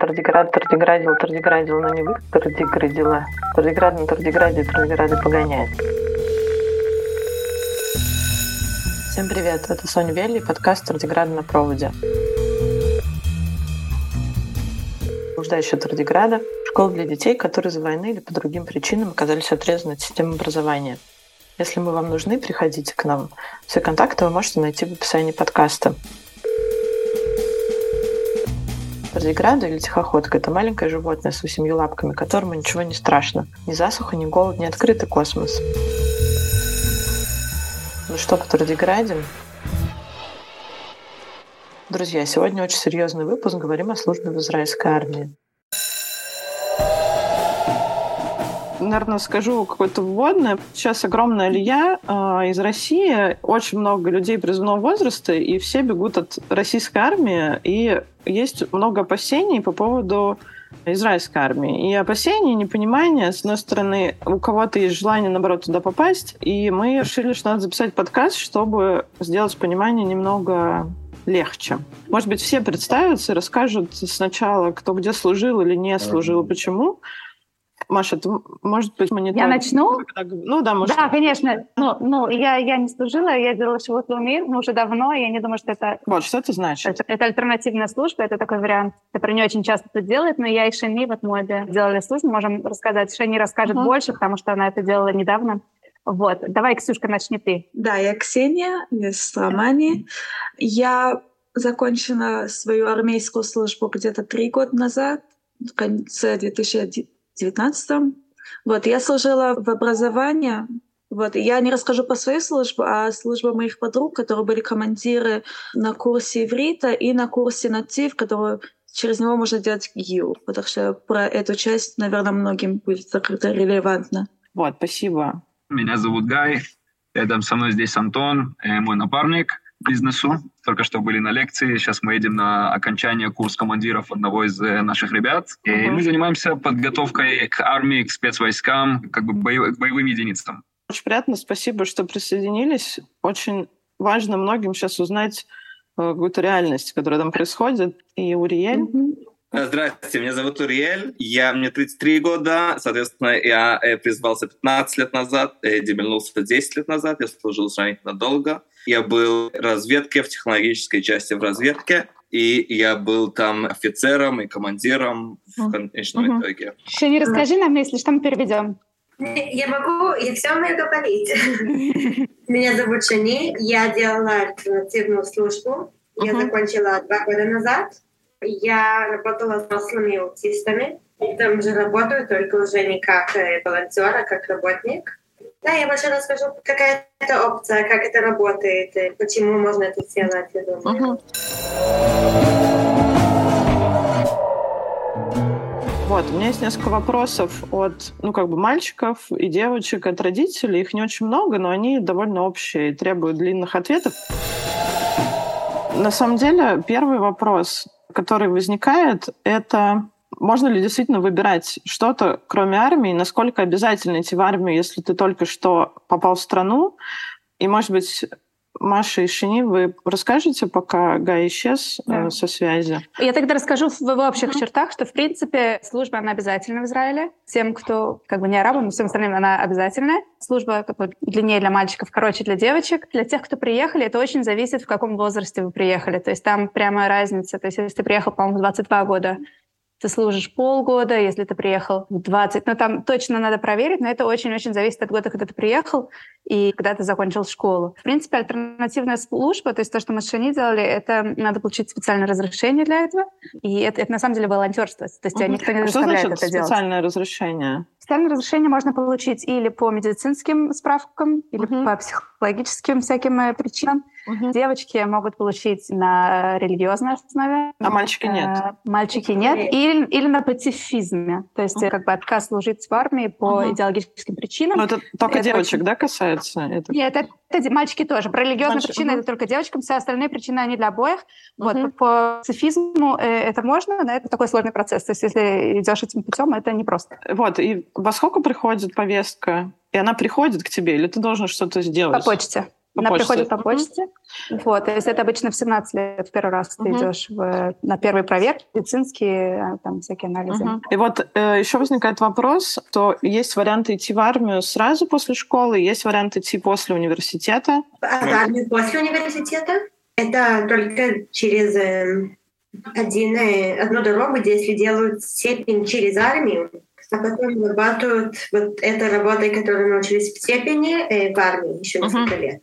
Тардиград, Тардиградил, Тардиградил, но не вы Тардиградила. Тардиград на Тардиграде, Тардиграды погоняет. Всем привет, это Соня Велли, подкаст Тардиграда на проводе. Блуждающая Тардиграда – школа для детей, которые из-за войны или по другим причинам оказались отрезаны от системы образования. Если мы вам нужны, приходите к нам. Все контакты вы можете найти в описании подкаста. Тардиграда или тихоходка – это маленькое животное с восемью лапками, которому ничего не страшно. Ни засуха, ни голод, ни открытый космос. Ну что, по тардиграде? Друзья, сегодня очень серьезный выпуск. Говорим о службе в израильской армии. Наверное, скажу какое-то вводное. Сейчас огромная лия э, из России, очень много людей призывного возраста, и все бегут от российской армии, и есть много опасений по поводу израильской армии. И опасения, непонимание. С одной стороны, у кого-то есть желание, наоборот, туда попасть. И мы решили, что надо записать подкаст, чтобы сделать понимание немного легче. Может быть, все представятся и расскажут сначала, кто где служил или не служил, почему. Маша, ты, может быть, монитор... Я начну? Ну да, может. Да, конечно. Ну, ну я, я не служила, я делала шивот мир, но уже давно, я не думаю, что это... Вот, что это значит? Это, это альтернативная служба, это такой вариант, который не очень часто это делает, но я и Шани в Атмобе делали службу, можем рассказать. Шани расскажет uh-huh. больше, потому что она это делала недавно. Вот. Давай, Ксюшка, начни ты. Да, я Ксения из Романии. Я закончила свою армейскую службу где-то три года назад, в конце 2011 19 Вот, я служила в образовании, вот, я не расскажу по своей службе, а служба моих подруг, которые были командиры на курсе иврита и на курсе натив, который через него можно делать ГИУ, потому что про эту часть, наверное, многим будет закрыто релевантно. Вот, спасибо. Меня зовут Гай, рядом со мной здесь Антон, э, мой напарник бизнесу. Только что были на лекции. Сейчас мы едем на окончание курс командиров одного из э, наших ребят. И uh-huh. мы занимаемся подготовкой к армии, к спецвойскам, как бы боев, к боевым единицам. Очень приятно, спасибо, что присоединились. Очень важно многим сейчас узнать э, какую-то реальность, которая там происходит. И Уриель, uh-huh. Здравствуйте, меня зовут Уриэль, я, мне 33 года, соответственно, я э, призвался 15 лет назад, демельнулся 10 лет назад, я служил сравнительно долго. Я был в разведке, в технологической части в разведке, и я был там офицером и командиром в конечном uh-huh. итоге. Шани, расскажи нам, если что, мы переведем. Я могу, я все умею говорить. Меня зовут Шани, я делала альтернативную службу. Я закончила два года назад. Я работала с взрослыми аутистами. Там же работаю, только уже не как э, волонтер, а как работник. Да, я больше расскажу, какая это опция, как это работает, и почему можно это сделать, я думаю. Угу. Вот, у меня есть несколько вопросов от, ну, как бы мальчиков и девочек, от родителей. Их не очень много, но они довольно общие и требуют длинных ответов. На самом деле, первый вопрос который возникает, это можно ли действительно выбирать что-то, кроме армии, насколько обязательно идти в армию, если ты только что попал в страну, и, может быть, Маша и Шини, вы расскажете, пока Гай исчез да. э, со связи? Я тогда расскажу в, в общих чертах, что, в принципе, служба, она обязательна в Израиле. Всем, кто как бы не арабы, но всем остальным она обязательная. Служба как бы, длиннее для мальчиков, короче для девочек. Для тех, кто приехали, это очень зависит, в каком возрасте вы приехали. То есть там прямо разница. То есть если ты приехал, по-моему, в 22 года, ты служишь полгода, если ты приехал в 20. Ну, там точно надо проверить, но это очень-очень зависит от года, когда ты приехал и когда ты закончил школу. В принципе, альтернативная служба, то есть то, что мы с Шани делали, это надо получить специальное разрешение для этого. И это, это на самом деле волонтерство. То есть угу. никто не заставляет а что значит это делать. специальное разрешение? Специальное разрешение можно получить или по медицинским справкам, или угу. по психологическим всяким э, причинам. Угу. Девочки могут получить на религиозной основе. А мальчики нет? Э, мальчики нет. Или, или на пацифизме. То есть угу. как бы отказ служить в армии по угу. идеологическим причинам. Но это только это девочек, очень... да, касается? Это... Нет, это, это мальчики тоже. Про религиозные Мальчик. причины угу. это только девочкам, все остальные причины, они для обоих. Угу. Вот, по пацифизму э, это можно, но это такой сложный процесс. То есть если идешь этим путем, это непросто. Вот, и во сколько приходит повестка? И она приходит к тебе, или ты должен что-то сделать? По почте. По Она почте. приходит по почте. Uh-huh. Вот, то есть это обычно в 17 лет в первый раз uh-huh. ты идешь в, на первый проверки, медицинские, а, там всякие анализы. Uh-huh. И вот э, еще возникает вопрос, то есть вариант идти в армию сразу после школы, есть вариант идти после университета. А в армию после университета? Это только через э, один, э, одну дорогу, где если делают степень через армию, а потом работают вот этой работой, которую научились в степени э, в армии еще несколько uh-huh. лет.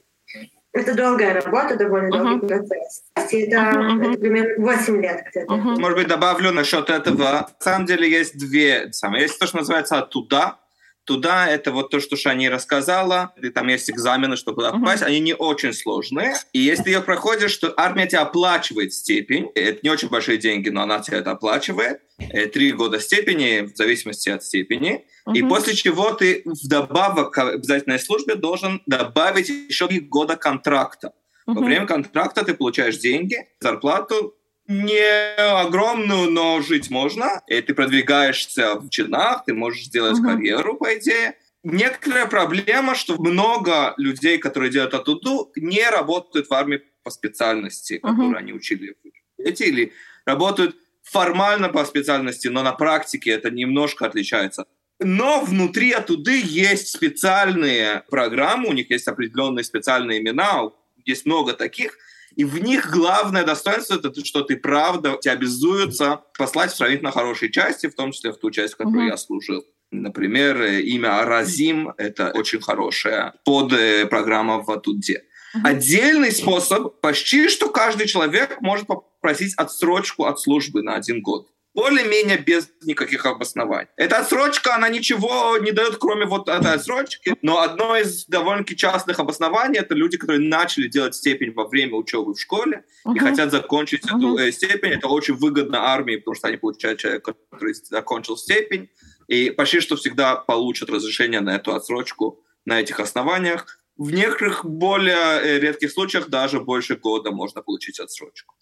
Это долгая работа, довольно uh-huh. долгий процесс. Это, uh-huh. это примерно 8 лет где-то. Uh-huh. Может быть, добавлю насчет этого. На самом деле есть две самые. Есть то, что называется «оттуда», туда, это вот то, что Шани рассказала, и там есть экзамены, чтобы туда попасть, uh-huh. они не очень сложные. И если ты ее проходишь, то армия тебя оплачивает степень. Это не очень большие деньги, но она тебя это оплачивает. Э, три года степени, в зависимости от степени. Uh-huh. И после чего ты вдобавок к обязательной службе должен добавить еще три года контракта. Во время контракта ты получаешь деньги, зарплату, не огромную, но жить можно. И ты продвигаешься в чинах, ты можешь сделать uh-huh. карьеру, по идее. Некоторая проблема, что много людей, которые делают оттуда, не работают в армии по специальности, которую они учили университете, или работают формально по специальности, но на практике это немножко отличается. Но внутри оттуда есть специальные программы, у них есть определенные специальные имена, есть много таких, и в них главное достоинство это то, что ты правда тебя обязуются послать в сравнительно хорошие части, в том числе в ту часть, в которой mm-hmm. я служил. Например, имя Аразим — это очень хорошая под э, программа в Атуде. Mm-hmm. Отдельный способ, почти что каждый человек может попросить отсрочку от службы на один год более-менее без никаких обоснований. Эта отсрочка, она ничего не дает, кроме вот этой отсрочки, но одно из довольно-таки частных обоснований — это люди, которые начали делать степень во время учебы в школе uh-huh. и хотят закончить uh-huh. эту э, степень. Это очень выгодно армии, потому что они получают человека, который закончил степень, и почти что всегда получат разрешение на эту отсрочку на этих основаниях. В некоторых более э, редких случаях даже больше года можно получить отсрочку.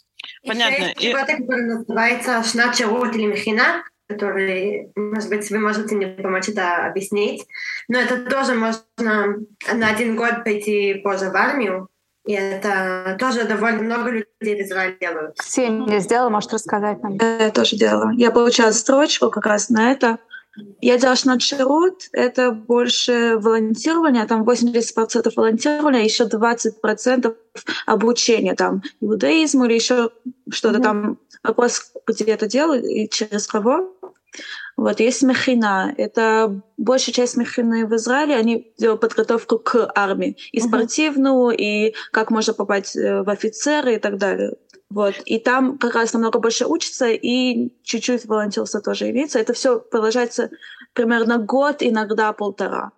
Понятно. И... который называется «Шнат или Мехина», который, может быть, вы можете мне помочь это объяснить. Но это тоже можно на один год пойти позже в армию. И это тоже довольно много людей в Израиле делают. Ксения сделала, может рассказать нам? Я тоже делала. Я получала строчку как раз на это. Я делала шнат-ширут, это больше волонтирование, там 80% волонтирования, еще 20% обучения, там, иудаизму или еще что-то mm-hmm. там, вопрос, где это делают и через кого. Вот, есть мехина. Это большая часть мехины в Израиле. Они делают подготовку к армии. И спортивную, uh-huh. и как можно попасть э, в офицеры и так далее. Вот. И там как раз намного больше учится, и чуть-чуть волонтерство тоже имеется. Это все продолжается примерно год, иногда полтора.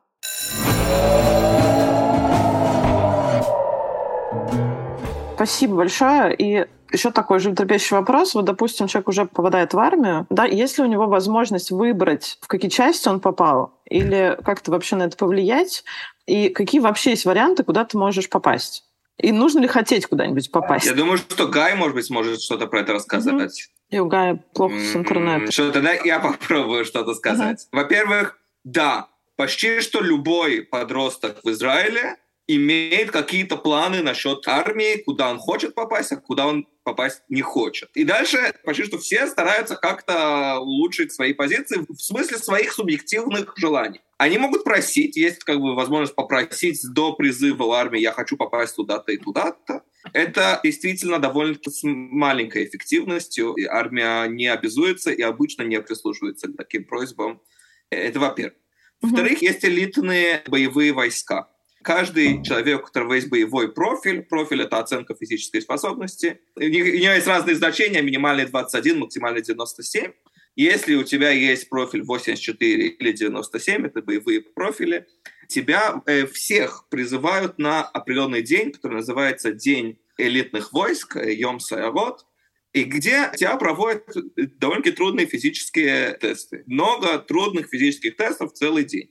Спасибо большое. И еще такой животрепещущий вопрос. Вот, допустим, человек уже попадает в армию, да, есть ли у него возможность выбрать, в какие части он попал, или как-то вообще на это повлиять, и какие вообще есть варианты, куда ты можешь попасть? И нужно ли хотеть куда-нибудь попасть? Я думаю, что Гай, может быть, сможет что-то про это рассказать. Mm-hmm. И у Гая плохо с интернетом. Что тогда я попробую что-то сказать. Uh-huh. Во-первых, да, почти что любой подросток в Израиле имеет какие-то планы насчет армии, куда он хочет попасть, а куда он попасть не хочет. И дальше почти что все стараются как-то улучшить свои позиции в смысле своих субъективных желаний. Они могут просить, есть как бы возможность попросить до призыва в армии «я хочу попасть туда-то и туда-то». Это действительно довольно-таки с маленькой эффективностью. И армия не обязуется и обычно не прислушивается к таким просьбам. Это во-первых. Во-вторых, есть элитные боевые войска каждый человек, у которого есть боевой профиль, профиль — это оценка физической способности, у нее есть разные значения, минимальный 21, максимальный 97. Если у тебя есть профиль 84 или 97, это боевые профили, тебя э, всех призывают на определенный день, который называется День элитных войск, э, Йом Сайарот, и где тебя проводят довольно-таки трудные физические тесты. Много трудных физических тестов целый день.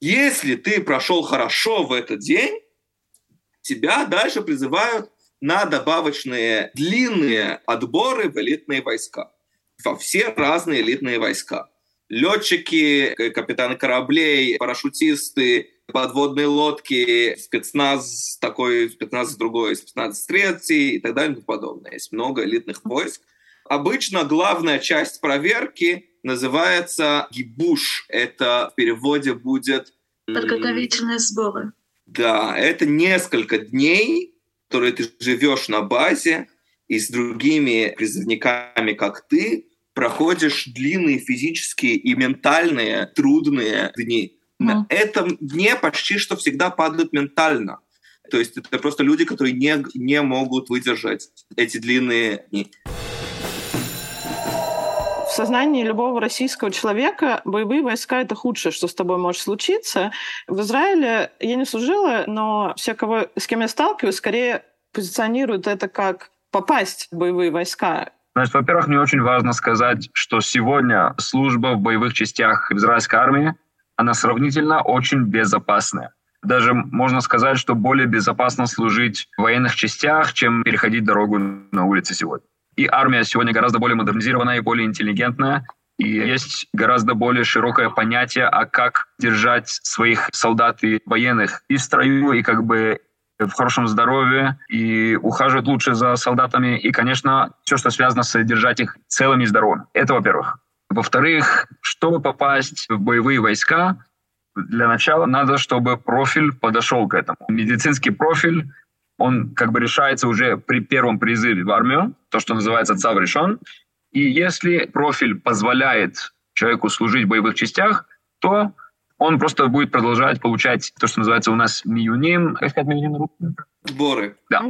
Если ты прошел хорошо в этот день, тебя дальше призывают на добавочные длинные отборы в элитные войска. Во все разные элитные войска. Летчики, капитаны кораблей, парашютисты, подводные лодки, спецназ такой, спецназ другой, спецназ третий и так далее и тому подобное. Есть много элитных войск. Обычно главная часть проверки называется гибуш. Это в переводе будет... Подготовительные сборы. Да, это несколько дней, которые ты живешь на базе и с другими призывниками, как ты, проходишь длинные физические и ментальные трудные дни. Mm. На этом дне почти что всегда падают ментально. То есть это просто люди, которые не, не могут выдержать эти длинные дни сознании любого российского человека боевые войска — это худшее, что с тобой может случиться. В Израиле я не служила, но все, кого, с кем я сталкиваюсь, скорее позиционируют это как попасть в боевые войска. Значит, во-первых, мне очень важно сказать, что сегодня служба в боевых частях израильской армии, она сравнительно очень безопасная. Даже можно сказать, что более безопасно служить в военных частях, чем переходить дорогу на улице сегодня. И армия сегодня гораздо более модернизированная и более интеллигентная. И есть гораздо более широкое понятие, а как держать своих солдат и военных и в строю, и как бы в хорошем здоровье, и ухаживать лучше за солдатами, и, конечно, все, что связано с держать их целыми и здоровыми. Это во-первых. Во-вторых, чтобы попасть в боевые войска, для начала надо, чтобы профиль подошел к этому. Медицинский профиль он как бы решается уже при первом призыве в армию, то, что называется цав решен. И если профиль позволяет человеку служить в боевых частях, то он просто будет продолжать получать то, что называется у нас миюним. Как сказать миюним? Сборы. Да.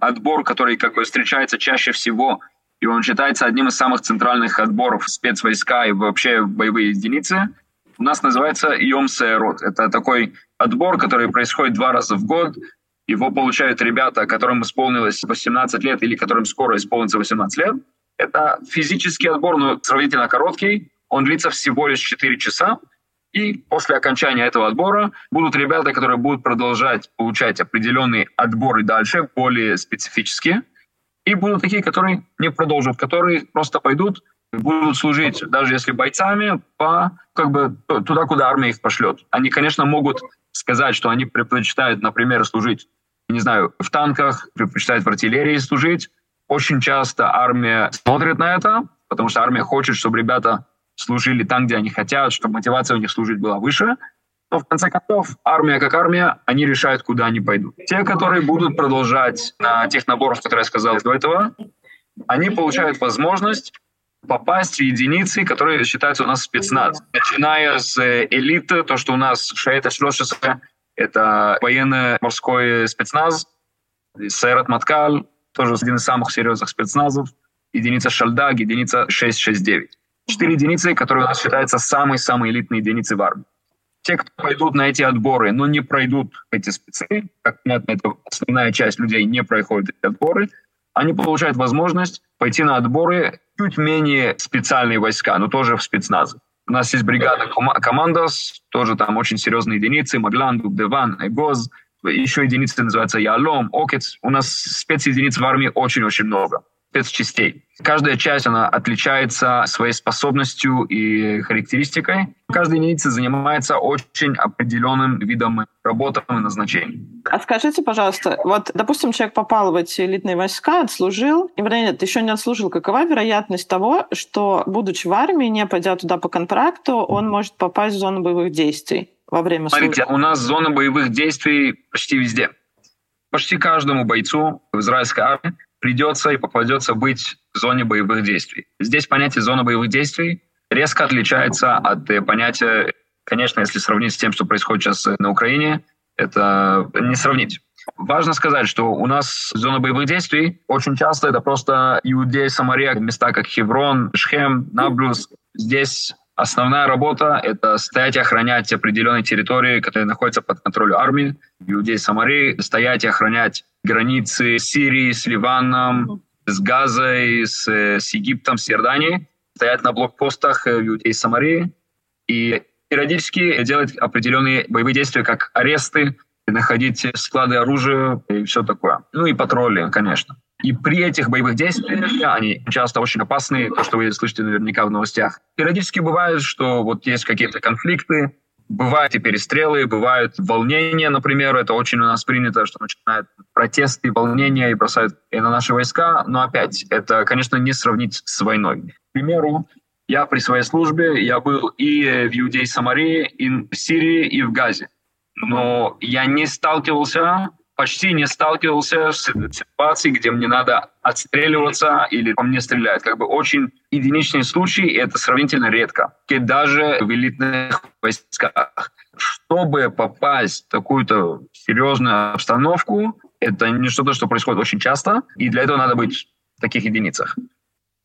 Отбор, который как бы встречается чаще всего, и он считается одним из самых центральных отборов спецвойска и вообще боевые единицы. У нас называется Йом Сеерот. Это такой отбор, который происходит два раза в год, его получают ребята, которым исполнилось 18 лет или которым скоро исполнится 18 лет. Это физический отбор, но сравнительно короткий. Он длится всего лишь 4 часа. И после окончания этого отбора будут ребята, которые будут продолжать получать определенные отборы дальше, более специфические. И будут такие, которые не продолжат, которые просто пойдут, будут служить, даже если бойцами, по, как бы, туда, куда армия их пошлет. Они, конечно, могут сказать, что они предпочитают, например, служить не знаю, в танках, предпочитают в артиллерии служить. Очень часто армия смотрит на это, потому что армия хочет, чтобы ребята служили там, где они хотят, чтобы мотивация у них служить была выше. Но в конце концов, армия как армия, они решают, куда они пойдут. Те, которые будут продолжать на тех наборах, которые я сказал до этого, они получают возможность попасть в единицы, которые считаются у нас спецназ. Начиная с элиты, то, что у нас Шейта Шлошеса, это военно-морской спецназ, Сайрат Маткаль, тоже один из самых серьезных спецназов, единица Шальдаг, единица 669. Четыре единицы, которые у нас считаются самые-самые элитные единицы в армии. Те, кто пойдут на эти отборы, но не пройдут эти спецы, как понятно, это основная часть людей не проходит эти отборы, они получают возможность пойти на отборы чуть менее специальные войска, но тоже в спецназы. У нас есть бригада Командос, тоже там очень серьезные единицы, Маглан, Дубдеван, Эгоз, еще единицы называются Ялом, Окец. У нас спецединиц в армии очень-очень много спецчастей. Каждая часть, она отличается своей способностью и характеристикой. Каждая единица занимается очень определенным видом работы и назначений. А скажите, пожалуйста, вот, допустим, человек попал в эти элитные войска, отслужил, и, вернее, нет, еще не отслужил. Какова вероятность того, что, будучи в армии, не пойдя туда по контракту, он может попасть в зону боевых действий во время Смотрите, службы? у нас зона боевых действий почти везде. Почти каждому бойцу в израильской армии придется и попадется быть в зоне боевых действий. Здесь понятие зона боевых действий резко отличается от э, понятия, конечно, если сравнить с тем, что происходит сейчас на Украине, это не сравнить. Важно сказать, что у нас зона боевых действий очень часто это просто Иудея, Самария, места как Хеврон, Шхем, Наблюс. Здесь Основная работа — это стоять и охранять определенные территории, которые находятся под контролем армии, людей Самарии, стоять и охранять границы Сирии с Ливаном, с Газой, с, с Египтом, с Иорданией, стоять на блокпостах людей Самарии и периодически делать определенные боевые действия, как аресты, находить склады оружия и все такое. Ну и патрули, конечно. И при этих боевых действиях, они часто очень опасные, то, что вы слышите наверняка в новостях. Периодически бывает, что вот есть какие-то конфликты, Бывают и перестрелы, бывают волнения, например, это очень у нас принято, что начинают протесты, волнения и бросают и на наши войска, но опять, это, конечно, не сравнить с войной. К примеру, я при своей службе, я был и в Иудее Самарии, и в Сирии, и в Газе. Но я не сталкивался почти не сталкивался с ситуацией, где мне надо отстреливаться или по мне стреляют. Как бы очень единичные случаи, и это сравнительно редко. И даже в элитных войсках. Чтобы попасть в такую-то серьезную обстановку, это не что-то, что происходит очень часто, и для этого надо быть в таких единицах.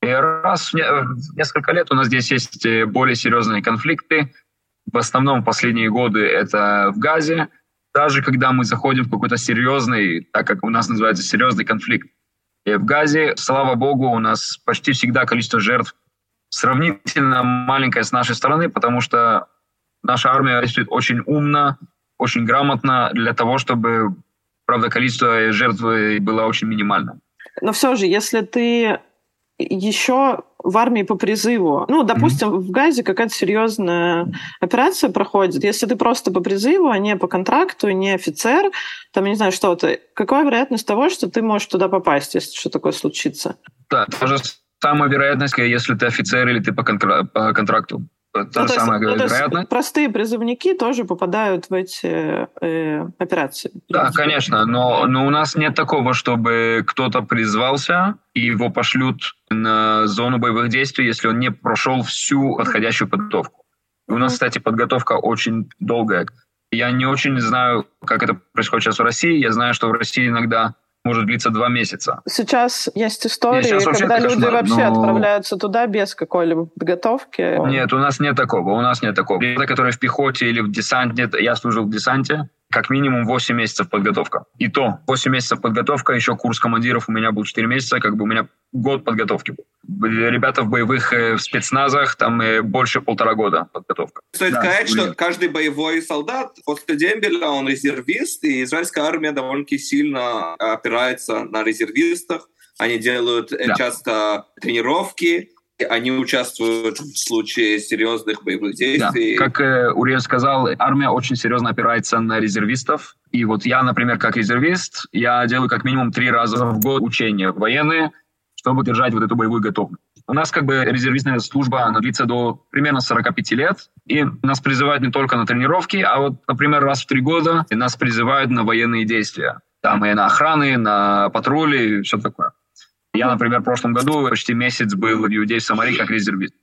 И раз в несколько лет у нас здесь есть э, более серьезные конфликты. В основном в последние годы это в Газе, даже когда мы заходим в какой-то серьезный, так как у нас называется серьезный конфликт. И в Газе, слава богу, у нас почти всегда количество жертв сравнительно маленькое с нашей стороны, потому что наша армия действует очень умно, очень грамотно для того, чтобы, правда, количество жертв было очень минимальным. Но все же, если ты еще в армии по призыву. Ну, допустим, mm-hmm. в Газе какая-то серьезная операция проходит. Если ты просто по призыву, а не по контракту, не офицер, там, я не знаю, что-то, какая вероятность того, что ты можешь туда попасть, если что такое случится? Да, та же самая вероятность, если ты офицер или ты по, контра- по контракту. Ну, же самая есть, вероятность. Ну, простые призывники тоже попадают в эти э, операции. Да, конечно, но, но у нас нет такого, чтобы кто-то призвался, и его пошлют на зону боевых действий, если он не прошел всю подходящую подготовку. У нас, кстати, подготовка очень долгая. Я не очень знаю, как это происходит сейчас в России. Я знаю, что в России иногда может длиться два месяца. Сейчас есть истории, Нет, когда люди кошмар, вообще но... отправляются туда без какой-либо подготовки. Нет, у нас нет такого, у нас нет такого. Ребята, которые в пехоте или в десанте, я служил в десанте, как минимум 8 месяцев подготовка. И то 8 месяцев подготовка, еще курс командиров у меня был 4 месяца, как бы у меня год подготовки был. Ребята в боевых э, в спецназах, там э, больше полтора года подготовка. Стоит да, сказать, что каждый боевой солдат после дембеля, он резервист, и израильская армия довольно-таки сильно опирается на резервистах. Они делают э, да. часто тренировки, они участвуют в случае серьезных боевых действий. Да. Как э, Уриэль сказал, армия очень серьезно опирается на резервистов. И вот я, например, как резервист, я делаю как минимум три раза в год учения военные, чтобы держать вот эту боевую готовность. У нас как бы резервистная служба, она длится до примерно 45 лет, и нас призывают не только на тренировки, а вот, например, раз в три года нас призывают на военные действия. Там и на охраны, на патрули, и все такое. Я, например, в прошлом году почти месяц был в Иудее Самари как резервист.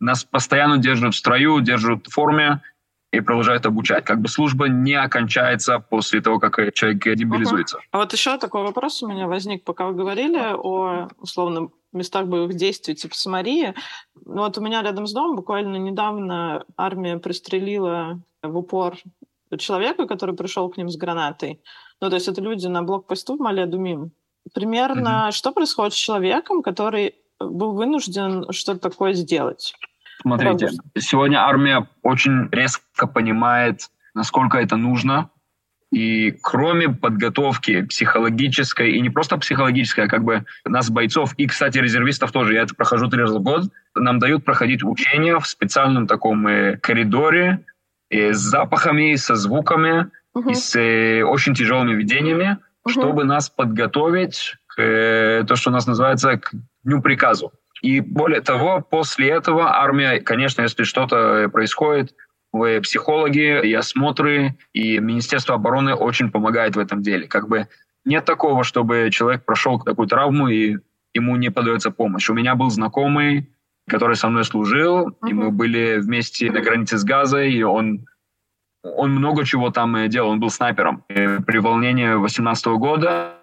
Нас постоянно держат в строю, держат в форме и продолжают обучать. Как бы служба не окончается после того, как человек демобилизуется. Uh-huh. А вот еще такой вопрос у меня возник, пока вы говорили о условном местах боевых действий типа Самарии. Ну, вот у меня рядом с домом буквально недавно армия пристрелила в упор человека, который пришел к ним с гранатой. Ну, то есть это люди на блокпосту в Мале-Думим. Примерно mm-hmm. что происходит с человеком, который был вынужден что-то такое сделать? Смотрите, сегодня армия очень резко понимает, насколько это нужно. И кроме подготовки психологической, и не просто психологической, а как бы нас, бойцов, и, кстати, резервистов тоже, я это прохожу три раза в год, нам дают проходить учения в специальном таком э, коридоре э, с запахами, со звуками, uh-huh. и с э, очень тяжелыми видениями чтобы нас подготовить к э, то, что у нас называется к дню приказу. И более того, после этого армия, конечно, если что-то происходит, психологи и осмотры, и Министерство обороны очень помогает в этом деле. Как бы нет такого, чтобы человек прошел такую травму и ему не подается помощь. У меня был знакомый, который со мной служил, uh-huh. и мы были вместе на границе с Газой, и он он много чего там делал, он был снайпером. И при волнении 18 года,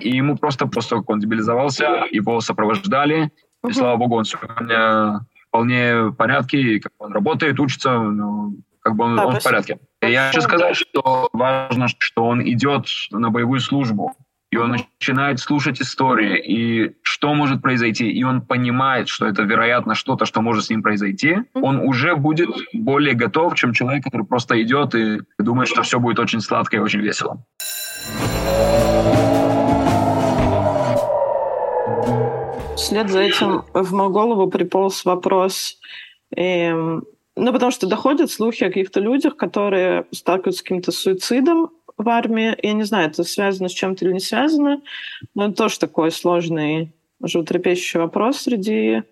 и ему просто, после как он дебилизовался, его сопровождали, и слава богу, он сегодня вполне в порядке, и как он работает, учится, ну, как бы он, да, он в порядке. Я хочу сказать, что важно, что он идет на боевую службу и он начинает слушать истории, и что может произойти, и он понимает, что это, вероятно, что-то, что может с ним произойти, он уже будет более готов, чем человек, который просто идет и думает, что все будет очень сладко и очень весело. Вслед за этим в мою голову приполз вопрос, эм, Ну, потому что доходят слухи о каких-то людях, которые сталкиваются с каким-то суицидом в армии. Я не знаю, это связано с чем-то или не связано, но это тоже такой сложный, животрепещущий вопрос среди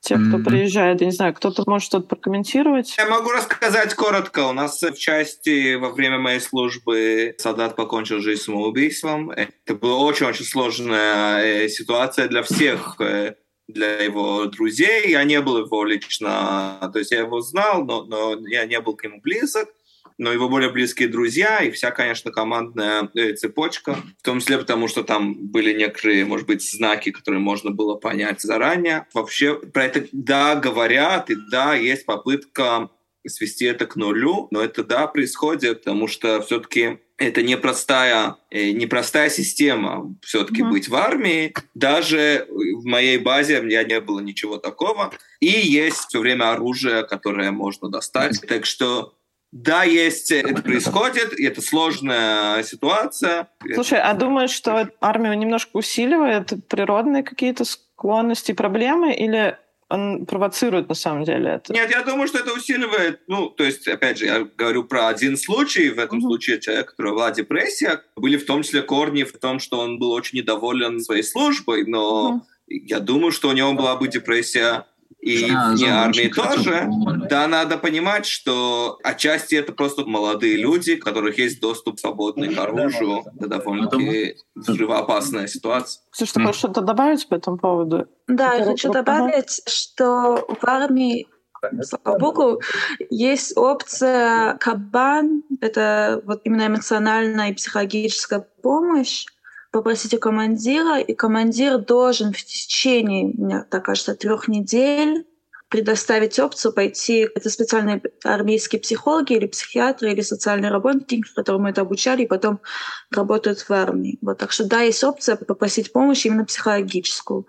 тех, кто mm-hmm. приезжает. Я не знаю, кто-то может что-то прокомментировать. Я могу рассказать коротко. У нас в части во время моей службы солдат покончил жизнь самоубийством. Это была очень-очень сложная э, ситуация для всех э, для его друзей. Я не был его лично, то есть я его знал, но, но я не был к нему близок. Но его более близкие друзья и вся, конечно, командная э, цепочка, в том числе потому, что там были некоторые, может быть, знаки, которые можно было понять заранее. Вообще про это, да, говорят, и да, есть попытка свести это к нулю, но это, да, происходит, потому что все-таки это непростая, э, непростая система все-таки mm-hmm. быть в армии. Даже в моей базе у меня не было ничего такого. И есть все время оружие, которое можно достать. Mm-hmm. Так что да, есть, это происходит, и это сложная ситуация. Слушай, а думаешь, что армию немножко усиливает природные какие-то склонности, проблемы, или он провоцирует на самом деле это. Нет, я думаю, что это усиливает, ну, то есть, опять же, я говорю про один случай, в этом mm-hmm. случае человек, который была депрессия, были в том числе корни в том, что он был очень недоволен своей службой, но mm-hmm. я думаю, что у него была бы депрессия и да, вне армии тоже. Да, надо понимать, что отчасти это просто молодые люди, у которых есть доступ свободный к оружию. Это довольно-таки взрывоопасная ситуация. Слушай, ты хочешь что-то добавить по этому поводу? Да, я хочу добавить, что в армии слава богу, есть опция кабан, это вот именно эмоциональная и психологическая помощь, попросите командира, и командир должен в течение, мне так кажется, трех недель предоставить опцию пойти. Это специальные армейские психологи или психиатры или социальные работники, которым это обучали, и потом работают в армии. Вот, так что да, есть опция попросить помощь именно психологическую.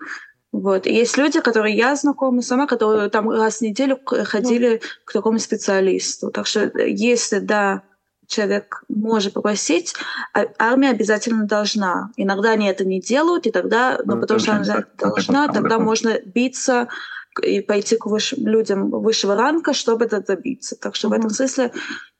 Вот. И есть люди, которые я знакома сама, которые там раз в неделю ходили к такому специалисту. Так что если, да, человек может попросить, а армия обязательно должна. Иногда они это не делают, и тогда, ну, ну потому что она должна, тогда можно биться и пойти к высшим, людям высшего ранга, чтобы это добиться. Так что mm-hmm. в этом смысле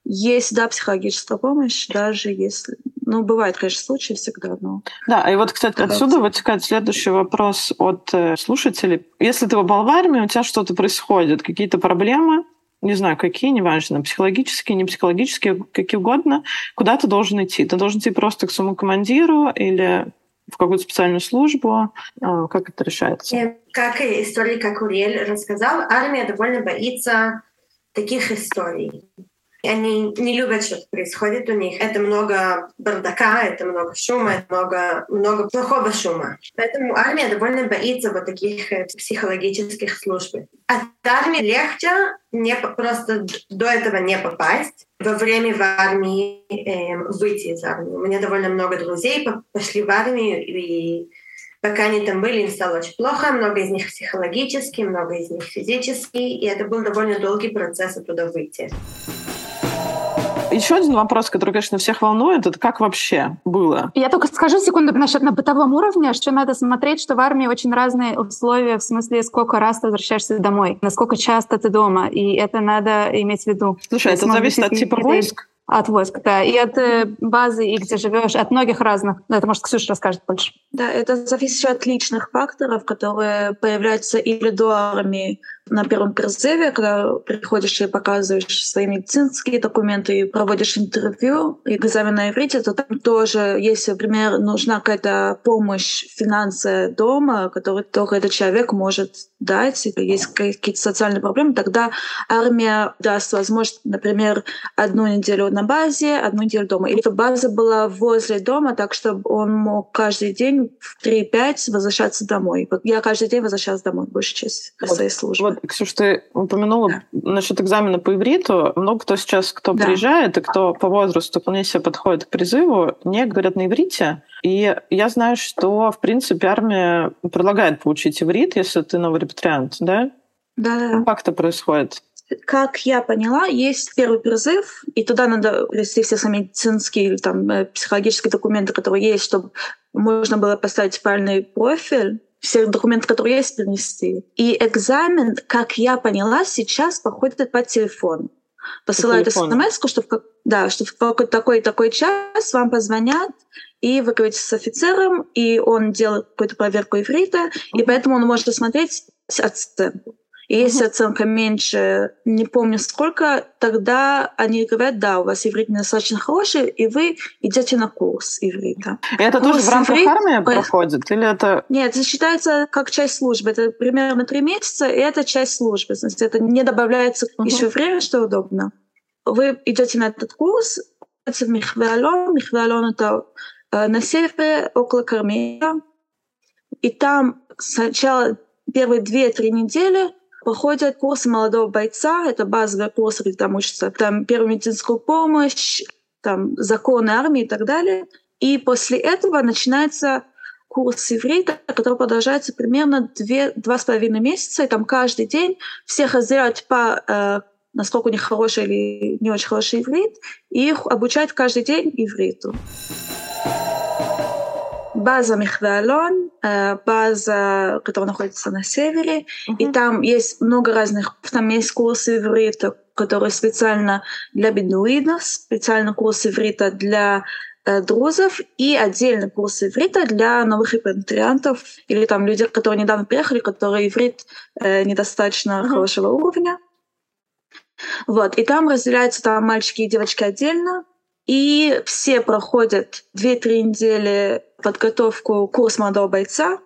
есть, да, психологическая помощь, даже если... Ну, бывает, конечно, случаи всегда, но... Да, и вот, кстати, отсюда вытекает следующий вопрос от э, слушателей. Если ты попал в армию, у тебя что-то происходит, какие-то проблемы, не знаю, какие, неважно, психологические, не психологические, какие угодно, куда ты должен идти? Ты должен идти просто к своему командиру или в какую-то специальную службу? А, как это решается? Как история, как Уриэль рассказал, армия довольно боится таких историй. Они не любят, что происходит у них. Это много бардака, это много шума, это много, много плохого шума. Поэтому армия довольно боится вот таких э, психологических служб. От армии легче не, просто до этого не попасть. Во время в армии э, выйти из армии. У меня довольно много друзей пошли в армию, и пока они там были, им стало очень плохо. Много из них психологически, много из них физически. И это был довольно долгий процесс оттуда выйти. Еще один вопрос, который, конечно, всех волнует, это как вообще было? Я только скажу секунду насчет на бытовом уровне, что надо смотреть, что в армии очень разные условия, в смысле, сколько раз ты возвращаешься домой, насколько часто ты дома, и это надо иметь в виду. Слушай, это зависит от типа войск? От войск, да. И от э, базы, и где живешь, от многих разных. Ну, это, может, Ксюша расскажет больше. Да, это зависит от личных факторов, которые появляются или до армии, на первом призыве, когда приходишь и показываешь свои медицинские документы и проводишь интервью, экзамен на иврите, то там тоже, если, например, нужна какая-то помощь финансовая дома, которую только этот человек может дать, если есть какие-то социальные проблемы, тогда армия даст возможность, например, одну неделю на базе, одну неделю дома. Или база была возле дома, так чтобы он мог каждый день в 3-5 возвращаться домой. Я каждый день возвращалась домой, большую часть своей службы. Вот, Ксюш, ты упомянула да. насчет экзамена по ивриту. Много кто сейчас, кто да. приезжает и кто по возрасту вполне себе подходит к призыву, не говорят на иврите. И я знаю, что, в принципе, армия предлагает получить иврит, если ты новый репатриант, да? Да, да. Как это происходит? как я поняла, есть первый призыв, и туда надо ввести все свои медицинские или там, э, психологические документы, которые есть, чтобы можно было поставить правильный профиль все документы, которые есть, принести. И экзамен, как я поняла, сейчас проходит по телефону. Посылают смс, что в, да, что в какой-то такой такой час вам позвонят, и вы говорите с офицером, и он делает какую-то проверку иврита, mm-hmm. и поэтому он может посмотреть оценку. И если оценка меньше, не помню сколько, тогда они говорят, да, у вас иврит недостаточно хороший, и вы идете на курс иврита. И это курс тоже в рамках иврит... армии проходит? Или это... Нет, это считается как часть службы. Это примерно три месяца, и это часть службы. То есть это не добавляется uh-huh. еще время, что удобно. Вы идете на этот курс, в Михвеалон. Михвеалон — это э, на севере, около Кармея. И там сначала первые две-три недели проходят курсы молодого бойца, это базовые курсы, где там учатся там, первую медицинскую помощь, там, законы армии и так далее. И после этого начинается курс иврита, который продолжается примерно две, два с половиной месяца, и там каждый день всех разделяют по э, насколько у них хороший или не очень хороший иврит, и их обучают каждый день ивриту база Михвеалон, э, база, которая находится на севере, uh-huh. и там есть много разных, там есть курсы иврита, которые специально для бедуинов, специально курсы иврита для э, друзов и отдельный курс иврита для новых репатриантов или там людей, которые недавно приехали, которые иврит э, недостаточно uh-huh. хорошего уровня. Вот, и там разделяются там мальчики и девочки отдельно, и все проходят 2-3 недели подготовку курс молодого бойца.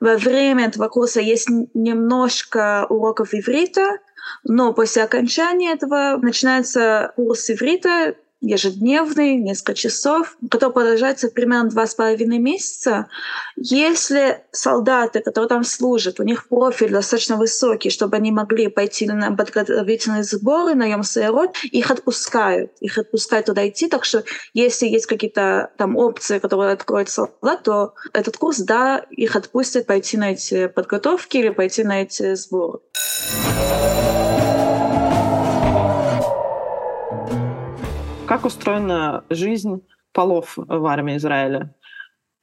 Во время этого курса есть немножко уроков иврита, но после окончания этого начинается курс иврита, ежедневный, несколько часов, который продолжается примерно два с половиной месяца. Если солдаты, которые там служат, у них профиль достаточно высокий, чтобы они могли пойти на подготовительные сборы, на Йом Сайрот, их отпускают. Их отпускают туда идти. Так что если есть какие-то там опции, которые откроют солдат, то этот курс, да, их отпустят пойти на эти подготовки или пойти на эти сборы. Как устроена жизнь полов в армии Израиля?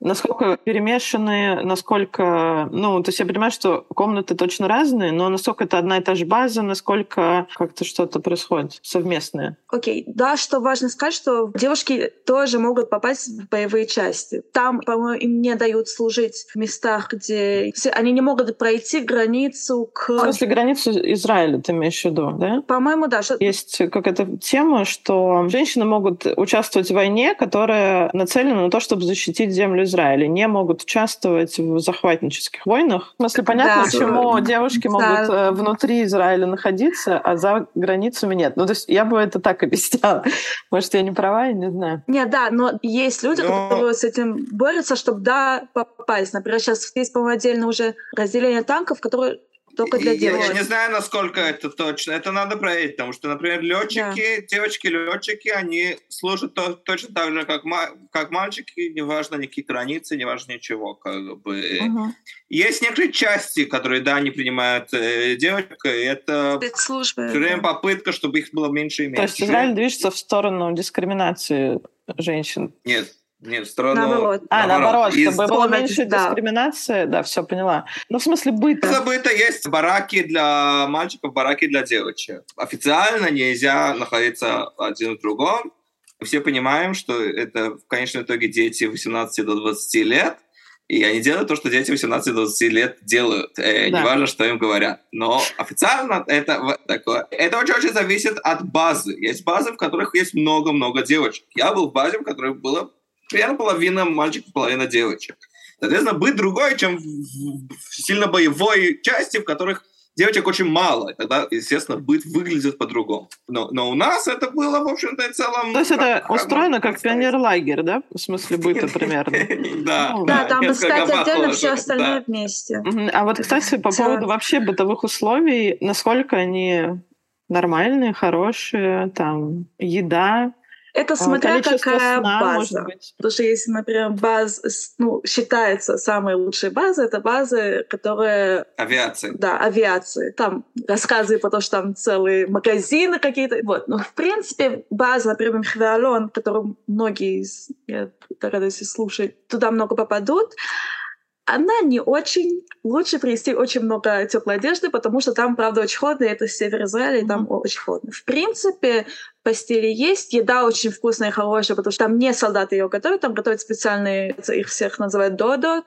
Насколько перемешанные, насколько... Ну, то есть я понимаю, что комнаты точно разные, но насколько это одна и та же база, насколько как-то что-то происходит совместное. Окей, okay. да, что важно сказать, что девушки тоже могут попасть в боевые части. Там, по-моему, им не дают служить в местах, где... Они не могут пройти границу к... В смысле, границу Израиля ты имеешь в виду, да? По-моему, да. Что... Есть какая-то тема, что женщины могут участвовать в войне, которая нацелена на то, чтобы защитить землю Израиля не могут участвовать в захватнических войнах. В смысле, понятно, да. почему девушки могут да. Э, внутри Израиля находиться, а за границами нет. Ну, то есть я бы это так объясняла. Может, я не права, я не знаю. Нет, да, но есть люди, но... которые с этим борются, чтобы, да, попасть. Например, сейчас есть, по-моему, отдельно уже разделение танков, которые только для девочек. Я не знаю, насколько это точно. Это надо проверить, потому что, например, летчики, да. девочки-летчики, они служат то, точно так же, как, как мальчики, неважно никакие границы, неважно ничего. Как бы. Угу. Есть некоторые части, которые, да, не принимают э, девочек, и это все время да. попытка, чтобы их было меньше и меньше. То есть Израиль движется в сторону дискриминации женщин? Нет, нет, в сторону... Наоборот. А, наоборот, Из... чтобы было меньше да. дискриминации. Да, все, поняла. Ну, в смысле, быта. За быта есть бараки для мальчиков, бараки для девочек. Официально нельзя находиться один в другом. Все понимаем, что это в конечном итоге дети 18 до 20 лет, и они делают то, что дети 18-20 лет делают. Э, да. Неважно, что им говорят. Но официально это такое. Это очень-очень зависит от базы. Есть базы, в которых есть много-много девочек. Я был в базе, в которой было примерно половина мальчиков, половина девочек. Соответственно, быть другой, чем в сильно боевой части, в которых девочек очень мало. И тогда, естественно, быт выглядит по-другому. Но, но у нас это было, в общем-то, и целом... То есть это устроено как пионер-лагерь, да? В смысле быта примерно? Да. Да, там, кстати, отдельно все остальное вместе. А вот, кстати, по поводу вообще бытовых условий, насколько они нормальные, хорошие, там, еда, это а, смотря какая сна, база. Потому что если, например, база, ну, считается самой лучшей базой, это базы, которые... Авиации. Да, авиации. Там рассказы про то, что там целые магазины какие-то. Вот. Но, в принципе, база, например, Хвеалон, которую многие из, я радуюсь слушать, туда много попадут, она не очень. Лучше привезти очень много теплой одежды, потому что там, правда, очень холодно, это север Израиля, и там mm-hmm. очень холодно. В принципе, постели есть, еда очень вкусная и хорошая, потому что там не солдаты ее готовят, там готовят специальные, их всех называют додот,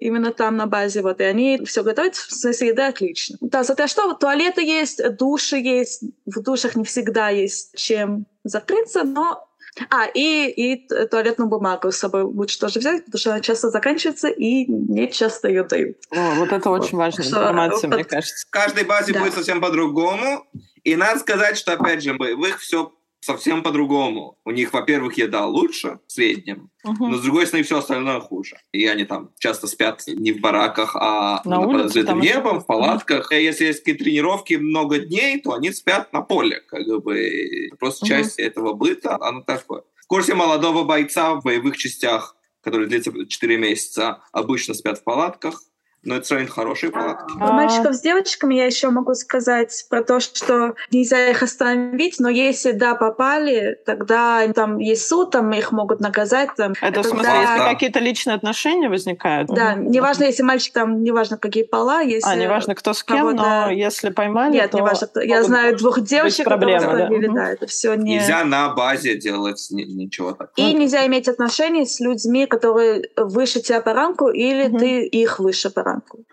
именно там на базе, вот, и они все готовят, в смысле, еда отлично. Да, за то, что туалеты есть, души есть, в душах не всегда есть чем закрыться, но а, и, и туалетную бумагу с собой лучше тоже взять, потому что она часто заканчивается и не часто ее дают. О, вот это очень важная что, информация, мне кажется. В каждой базе да. будет совсем по-другому. И надо сказать, что, опять же, боевых все совсем по-другому. У них, во-первых, еда лучше в среднем, угу. но с другой стороны все остальное хуже. И они там часто спят не в бараках, а на под открытым небом, в палатках. И если есть какие тренировки много дней, то они спят на поле. Как бы просто угу. часть этого быта, оно такое. В курсе молодого бойца в боевых частях, который длится 4 месяца, обычно спят в палатках, но это сравнительно хорошие палатки. Про мальчиков с девочками я еще могу сказать про то, что нельзя их остановить, но если, да, попали, тогда там есть суд, там их могут наказать. Там, это, в смысле, да, если какие-то личные отношения возникают? Да, угу. неважно, если мальчик там, неважно, какие пола, если... А, неважно, кто с кем, но если поймали, Нет, то... неважно, кто. Я знаю двух девочек, проблемы, которые да? Угу. да, это все не... Нельзя на базе делать ничего такого. И нельзя иметь отношения с людьми, которые выше тебя по ранку, или угу. ты их выше по ранку.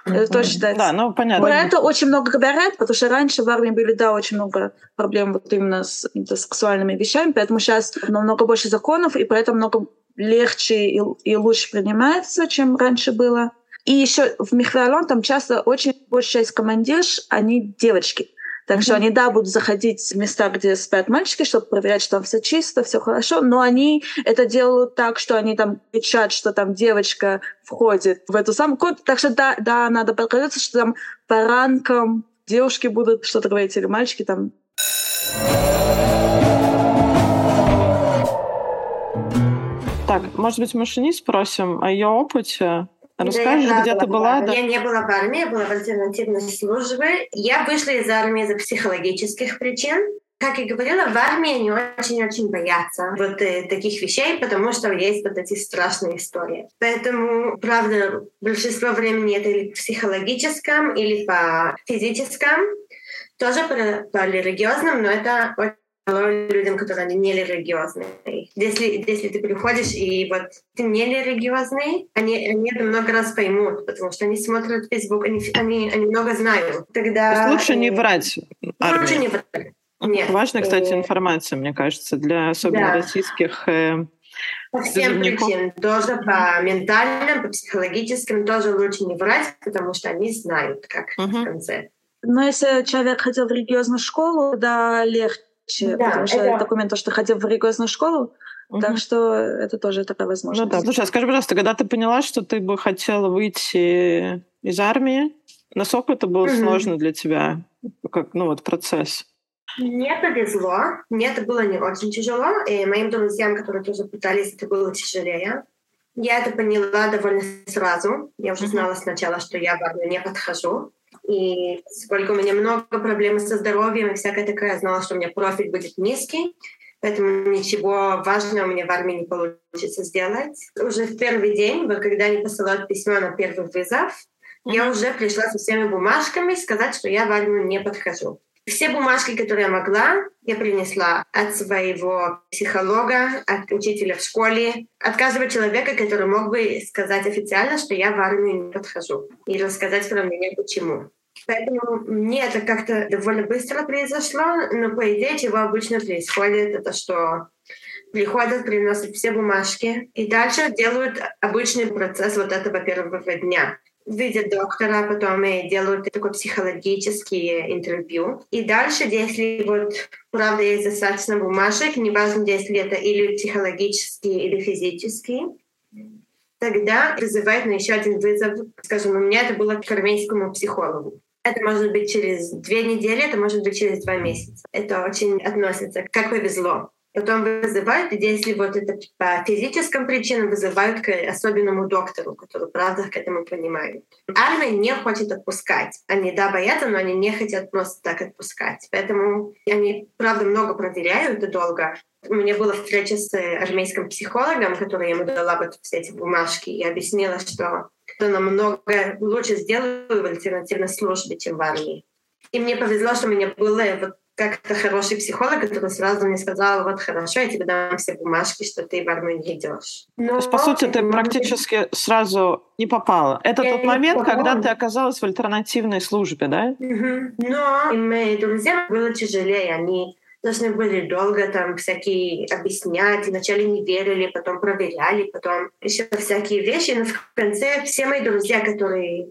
Это тоже считается. Да, ну понятно. Про это очень много говорят, потому что раньше в армии были, да, очень много проблем вот именно с сексуальными вещами, поэтому сейчас намного больше законов, и поэтому много легче и, и лучше принимается, чем раньше было. И еще в Михвалон там часто очень большая часть командирш, они девочки. Так mm-hmm. что они, да, будут заходить в места, где спят мальчики, чтобы проверять, что там все чисто, все хорошо, но они это делают так, что они там кричат, что там девочка входит в эту самую комнату. Так что да, да, надо подготовиться, что там по ранкам девушки будут что-то говорить, или мальчики там. Так, может быть, мы Шани спросим о ее опыте Расскажешь, да, где ты была? Да? Я не была в армии, я была в альтернативной службе. Я вышла из армии за психологических причин. Как я говорила, в армии они очень-очень боятся вот э, таких вещей, потому что есть вот эти страшные истории. Поэтому, правда, большинство времени это или психологическом, или по физическом, тоже по, по религиозным, но это людям, которые не религиозные. Если, если ты приходишь и вот ты не религиозный, они, они это много раз поймут, потому что они смотрят Facebook, они, они, они много знают. Тогда... То есть лучше не врать армии. Лучше не врать. Нет. Важная, кстати, информация, мне кажется, для особенно да. российских э, по всем причинам. Тоже по ментальным, по психологическим тоже лучше не врать, потому что они знают, как угу. в конце. Но если человек хотел в религиозную школу, да, легче да, потому что это... документ, то, что ходил в религиозную школу, Угу. Так что это тоже такая возможность. Ну да. Слушай, а скажи, пожалуйста, когда ты поняла, что ты бы хотела выйти из армии, насколько это было угу. сложно для тебя, как, ну вот, процесс? Мне повезло, мне это было не очень тяжело, и моим друзьям, которые тоже пытались, это было тяжелее. Я это поняла довольно сразу. Я уже знала сначала, что я в армию не подхожу. И сколько у меня много проблем со здоровьем и всякое такое, я знала, что у меня профиль будет низкий, поэтому ничего важного меня в армии не получится сделать. Уже в первый день, когда они посылают письмо на первый вызов, mm-hmm. я уже пришла со всеми бумажками сказать, что я в армию не подхожу. Все бумажки, которые я могла, я принесла от своего психолога, от учителя в школе, от каждого человека, который мог бы сказать официально, что я в армию не подхожу, и рассказать про меня почему. Поэтому мне это как-то довольно быстро произошло, но по идее, чего обычно происходит, это что приходят, приносят все бумажки и дальше делают обычный процесс вот этого первого дня видят доктора, потом делают такое психологические интервью. И дальше, если вот правда есть достаточно бумажек, неважно, если это или психологические, или физические, тогда вызывает на еще один вызов. Скажем, у меня это было к армейскому психологу. Это может быть через две недели, это может быть через два месяца. Это очень относится, как повезло. Потом вызывают, если вот это по физическим причинам вызывают к особенному доктору, который правда к этому понимает. Армия не хочет отпускать. Они, да, боятся, но они не хотят просто так отпускать. Поэтому они, правда, много проверяют и долго. У меня была встреча с армейским психологом, который ему дала вот все эти бумажки и объяснила, что что намного лучше сделаю в альтернативной службе, чем в армии. И мне повезло, что у меня было вот как-то хороший психолог, который сразу мне сказал, вот хорошо, я тебе дам все бумажки, что ты в армию не идешь. Но, То есть, по сути, ты практически сразу не попала. Это я тот момент, попала. когда ты оказалась в альтернативной службе, да? Угу. Но моим друзьям было тяжелее. Они должны были долго там всякие объяснять. Вначале не верили, потом проверяли, потом еще всякие вещи. Но в конце все мои друзья, которые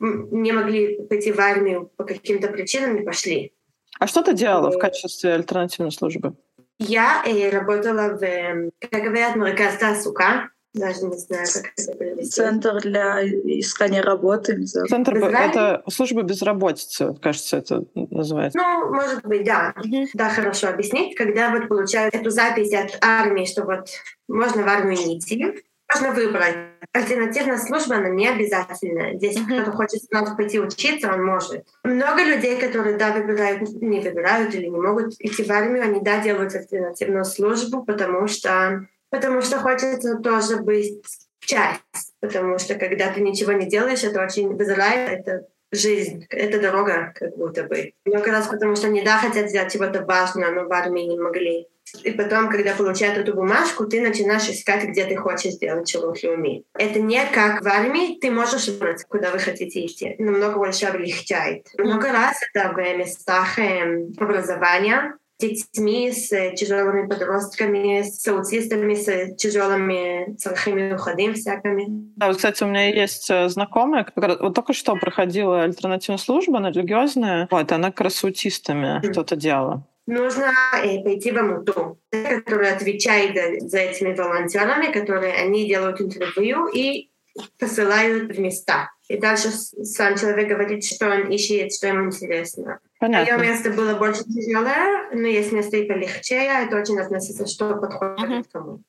не могли пойти в армию по каким-то причинам, не пошли. А что ты делала в качестве альтернативной службы? Я э, работала в, как говорят, Марказ Тасука. Даже не знаю, как это перевести. Центр для искания работы. Центр — это служба безработицы, кажется, это называется. Ну, может быть, да. Угу. Да, хорошо объяснить. Когда вот получают эту запись от армии, что вот можно в армию не идти, можно выбрать. Альтернативная служба, она не обязательная. Здесь mm-hmm. кто-то хочет сразу пойти учиться, он может. Много людей, которые, да, выбирают, не выбирают или не могут идти в армию, они, да, делают альтернативную службу, потому что, потому что хочется тоже быть часть. Потому что когда ты ничего не делаешь, это очень в Израиле, это жизнь, это дорога, как будто бы. Много раз потому что они, да, хотят сделать чего-то важного, но в армии не могли. И потом, когда получают эту бумажку, ты начинаешь искать, где ты хочешь сделать шелух леуми. Это не как в армии, ты можешь выбрать, куда вы хотите идти. Намного больше облегчает. Много раз это в местах эм, образования, детьми, с тяжелыми подростками, с аутистами, с тяжелыми цархами уходим всякими. Да, вот, кстати, у меня есть э, знакомая, которая вот только что проходила альтернативную службу, она религиозная, вот, она как раз с аутистами mm-hmm. что-то делала нужно э, пойти в АМУТу, который отвечает за, за этими волонтерами, которые они делают интервью и посылают в места. И дальше сам человек говорит, что он ищет, что ему интересно. Понятно. Мое место было больше тяжелое, но есть место и полегче. Это очень относится, что подходит uh-huh. кому.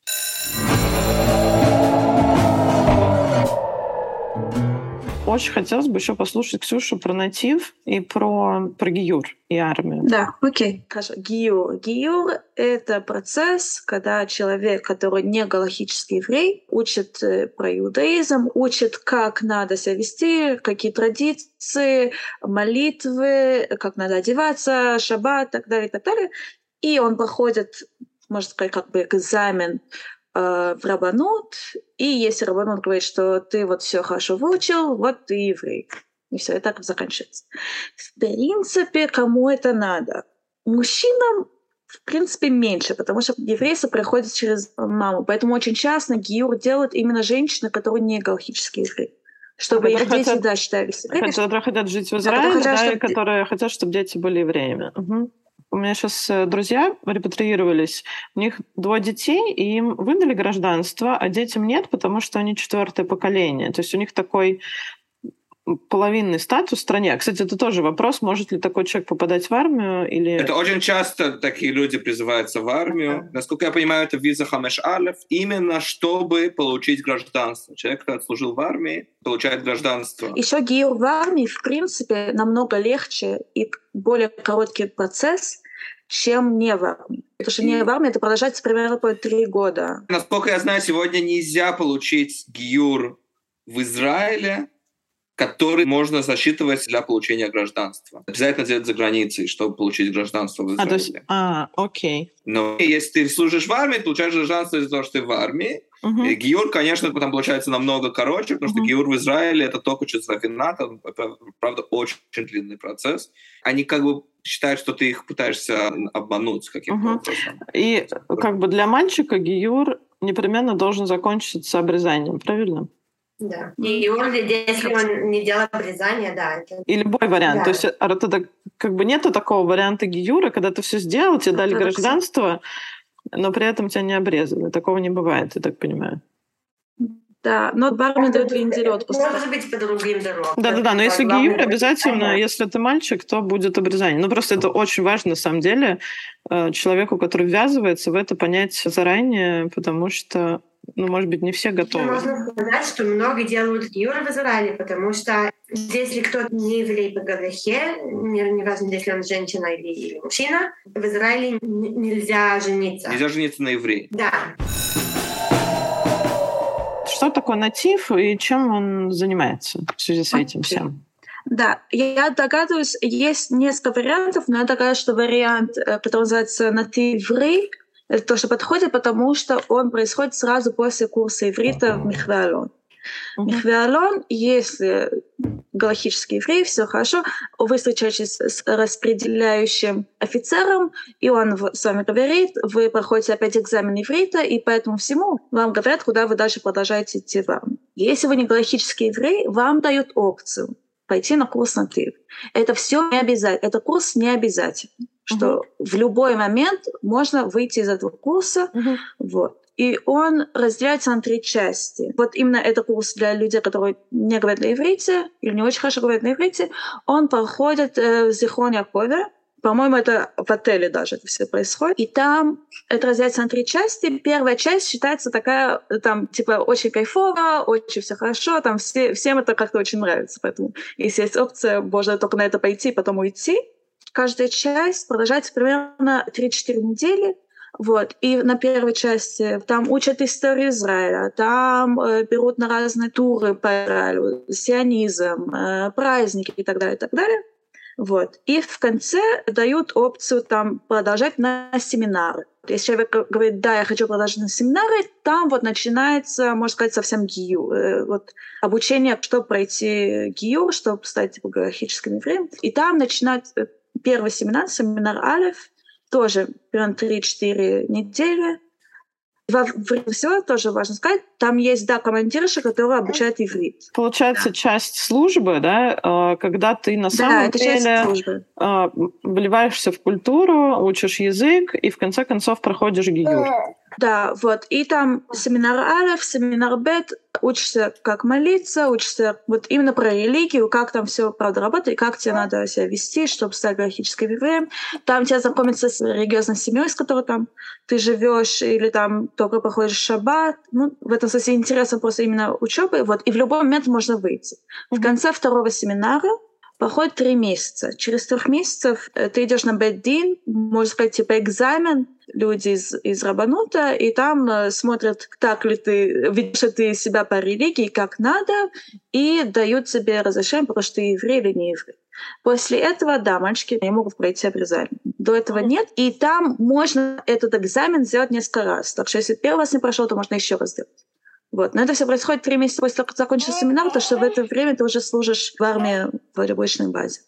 Очень хотелось бы еще послушать Ксюшу про натив и про, про гиюр и армию. Да, окей. Хорошо. Гиюр. Гиюр — это процесс, когда человек, который не галахический еврей, учит э, про иудаизм, учит, как надо себя вести, какие традиции, молитвы, как надо одеваться, шаббат и так далее, и так далее. И он проходит, можно сказать, как бы экзамен в Рабанут, и если Рабанут говорит, что ты вот все хорошо выучил, вот ты еврей. И все, и так заканчивается. В принципе, кому это надо? Мужчинам в принципе, меньше, потому что еврейство проходит через маму. Поэтому очень часто гиюр делают именно женщины, которые не галактические евреи. Чтобы их дети, хотят, да, считались евреями. Которые хотят жить в Израиле, хотят, да, чтобы... и которые хотят, чтобы дети были евреями. Угу у меня сейчас э, друзья репатриировались, у них двое детей, и им выдали гражданство, а детям нет, потому что они четвертое поколение. То есть у них такой половинный статус в стране. Кстати, это тоже вопрос, может ли такой человек попадать в армию или... Это очень часто такие люди призываются в армию. Okay. Насколько я понимаю, это виза Хамеш Алев, именно чтобы получить гражданство. Человек, который служил в армии, получает гражданство. Еще гиюр в армии, в принципе, намного легче и более короткий процесс, чем не в армии. Потому что не в армии это продолжается примерно по три года. Насколько я знаю, сегодня нельзя получить гиюр в Израиле, который можно засчитывать для получения гражданства. Обязательно делать за границей, чтобы получить гражданство в Израиле. А, то есть, а окей. Но если ты служишь в армии, получаешь гражданство из-за того, что ты в армии. Угу. И Гиюр, конечно, там получается намного короче, потому угу. что Гиюр в Израиле это только через рафинат, это, правда, очень длинный процесс. Они как бы считают, что ты их пытаешься обмануть каким-то угу. образом. И как бы для мальчика Гиюр непременно должен закончиться обрезанием, правильно? Да. И он, если он не делает обрезания, да. Это... И любой вариант. Да. То есть а это, как бы нету такого варианта гиюра, когда ты все сделал, тебе дали гражданство, но при этом тебя не обрезали. Такого не бывает, я так понимаю. Да, но бармен дает две недели отпуска. Может быть, по другим дорогам. Да-да-да, но если гиюр, обязательно, если ты мальчик, то будет обрезание. Ну, просто это очень важно, на самом деле, э, человеку, который ввязывается в это, понять заранее, потому что ну, может быть, не все готовы. Можно сказать, что много делают гиюр в Израиле, потому что если кто-то не еврей по Галахе, не, не важно, если он женщина или, или мужчина, в Израиле нельзя жениться. Нельзя жениться на евреи. Да. что такое натив и чем он занимается в связи с этим всем? Да, я догадываюсь, есть несколько вариантов, но я догадываюсь, что вариант, э, который называется «натив это то, что подходит, потому что он происходит сразу после курса иврита в Михвеалон. Михвеалон, если галактический еврей, все хорошо, вы встречаетесь с распределяющим офицером, и он с вами говорит, вы проходите опять экзамен иврита, и поэтому всему вам говорят, куда вы дальше продолжаете идти вам. Если вы не галактический еврей, вам дают опцию пойти на курс на ты. Это все не обязательно. Это курс не обязательный что uh-huh. в любой момент можно выйти из этого курса. Uh-huh. Вот. И он разделяется на три части. Вот именно это курс для людей, которые не говорят на иврите или не очень хорошо говорят на иврите. Он проходит э, в Зихон Якове. По-моему, это в отеле даже это все происходит. И там это разделяется на три части. Первая часть считается такая, там, типа, очень кайфово, очень все хорошо, там все, всем это как-то очень нравится. Поэтому, если есть опция, можно только на это пойти, потом уйти. Каждая часть продолжается примерно 3-4 недели. Вот. И на первой части там учат историю Израиля, там э, берут на разные туры по Израилю, сионизм, э, праздники и так далее, и так далее. Вот. И в конце дают опцию там продолжать на семинары. Если человек говорит, да, я хочу продолжать на семинары, там вот начинается, можно сказать, совсем ГИЮ. Э, вот обучение, чтобы пройти ГИЮ, чтобы стать типа, галактическим евреем. И там начинать э, первый семинар, семинар Алиф, тоже примерно 3-4 недели. Во время всего тоже важно сказать, там есть, да, командирша, которая обучает иврит. Получается, да. часть службы, да, а, когда ты на самом да, деле а, вливаешься в культуру, учишь язык и в конце концов проходишь гигюр. Да, вот. И там семинар Алеф, семинар Бет, учишься, как молиться, учишься вот именно про религию, как там все правда работает, как тебе надо себя вести, чтобы стать галактическим евреем. Там тебя знакомиться с религиозной семьей, с которой там ты живешь, или там только проходишь шаббат. Ну, в этом смысле интересно просто именно учебы. Вот. И в любой момент можно выйти. В конце второго семинара проходит три месяца. Через трех месяцев э, ты идешь на беддин, можно сказать, типа экзамен, люди из, из Рабанута, и там э, смотрят, так ли ты, видишь ли ты себя по религии, как надо, и дают тебе разрешение, потому что ты еврей или не еврей. После этого, да, мальчики не могут пройти обрезание. До этого нет. И там можно этот экзамен сделать несколько раз. Так что если первый раз не прошел, то можно еще раз сделать. Вот. Но это все происходит три месяца после того, как закончился семинар, то что в это время ты уже служишь в армии в рабочей базе.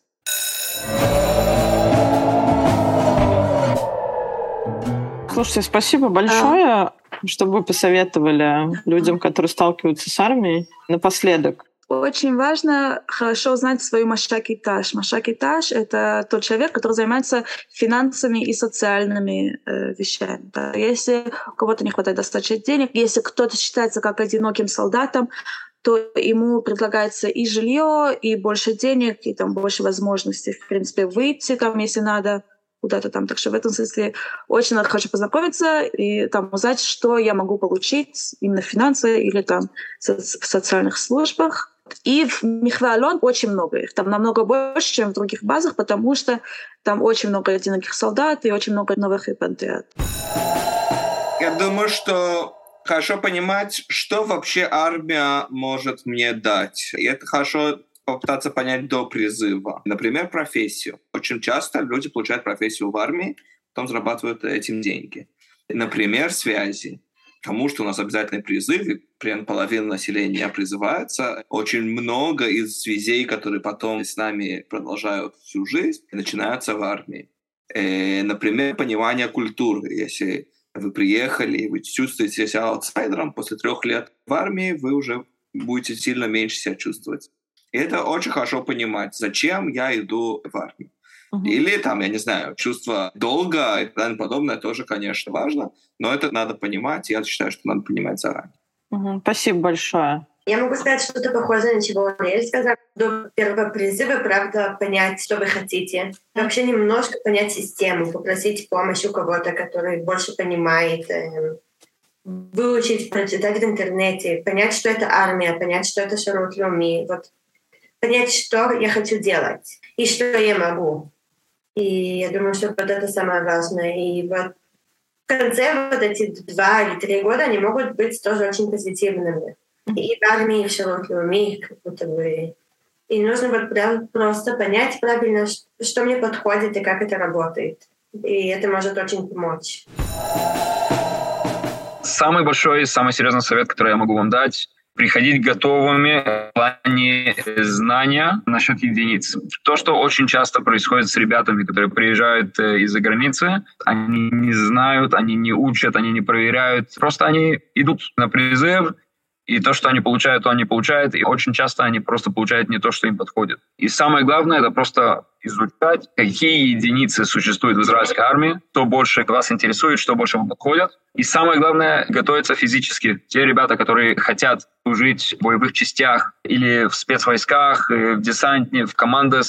Слушайте, спасибо большое, а... что вы посоветовали людям, которые сталкиваются с армией. Напоследок, очень важно хорошо знать свою машакитаж. Машакитаж — это тот человек, который занимается финансами и социальными э, вещами. Да. Если у кого-то не хватает достаточно денег, если кто-то считается как одиноким солдатом, то ему предлагается и жилье, и больше денег, и там больше возможностей, в принципе, выйти там, если надо куда-то там. Так что в этом смысле очень надо хочу познакомиться и там узнать, что я могу получить именно финансы или там в социальных службах. И в Михвалон очень много их. Там намного больше, чем в других базах, потому что там очень много одиноких солдат и очень много новых репатриат. Я думаю, что хорошо понимать, что вообще армия может мне дать. И это хорошо попытаться понять до призыва. Например, профессию. Очень часто люди получают профессию в армии, потом зарабатывают этим деньги. Например, связи тому, что у нас обязательный призыв, и примерно половина населения призывается. Очень много из связей, которые потом с нами продолжают всю жизнь, начинаются в армии. Э, например, понимание культуры. Если вы приехали, и вы чувствуете себя аутсайдером, после трех лет в армии вы уже будете сильно меньше себя чувствовать. И это очень хорошо понимать, зачем я иду в армию. Угу. Или там, я не знаю, чувство долга и так подобное тоже, конечно, важно, но это надо понимать, я считаю, что надо понимать заранее. Угу. Спасибо большое. Я могу сказать что-то похожее на чего Ариэль сказал. До первого призыва, правда, понять, что вы хотите. Вообще немножко понять систему, попросить помощь у кого-то, который больше понимает, э, выучить, прочитать в интернете, понять, что это армия, понять, что это Шарут Луми, вот понять, что я хочу делать и что я могу. И я думаю, что вот это самое важное. И вот в конце вот эти два или три года они могут быть тоже очень позитивными. И в армии все руки умеют, как будто бы. И нужно вот прям просто понять правильно, что мне подходит и как это работает. И это может очень помочь. Самый большой, самый серьезный совет, который я могу вам дать, приходить готовыми в плане знания насчет единиц. То, что очень часто происходит с ребятами, которые приезжают э, из-за границы, они не знают, они не учат, они не проверяют. Просто они идут на призыв, и то, что они получают, то они получают, и очень часто они просто получают не то, что им подходит. И самое главное, это просто изучать, какие единицы существуют в израильской армии, что больше вас интересует, что больше вам подходит. И самое главное, готовиться физически. Те ребята, которые хотят служить в боевых частях или в спецвойсках, э, в десантне, в командах,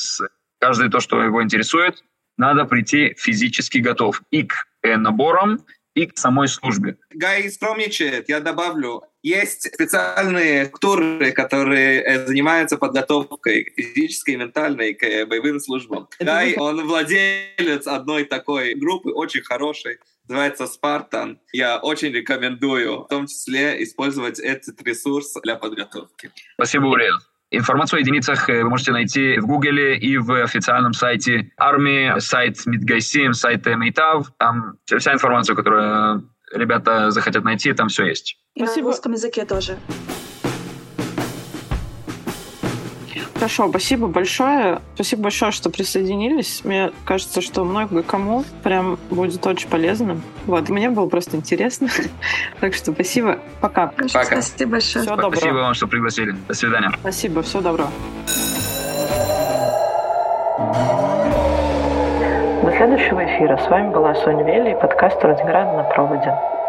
каждый то, что его интересует, надо прийти физически готов и к э, наборам, и к самой службе. Гай скромничает, я добавлю. Есть специальные структуры, которые э, занимаются подготовкой физической и ментальной к э, боевым службам. Гай, он владелец одной такой группы, очень хорошей, называется «Спартан». Я очень рекомендую, в том числе, использовать этот ресурс для подготовки. Спасибо, Уриэл. Информацию о единицах э, вы можете найти в Гугле и в официальном сайте армии, сайт Мидгайсим, сайт Мейтав. Там вся информация, которую ребята захотят найти, там все есть. И Спасибо. на русском языке тоже. Хорошо, спасибо большое. Спасибо большое, что присоединились. Мне кажется, что много кому прям будет очень полезно. Вот, мне было просто интересно. так что спасибо. Пока. Пока. Спасибо большое. Всего доброго. Спасибо вам, что пригласили. До свидания. Спасибо, всего доброго. До следующего эфира. С вами была Соня Вели и подкаст «Радиоград на проводе».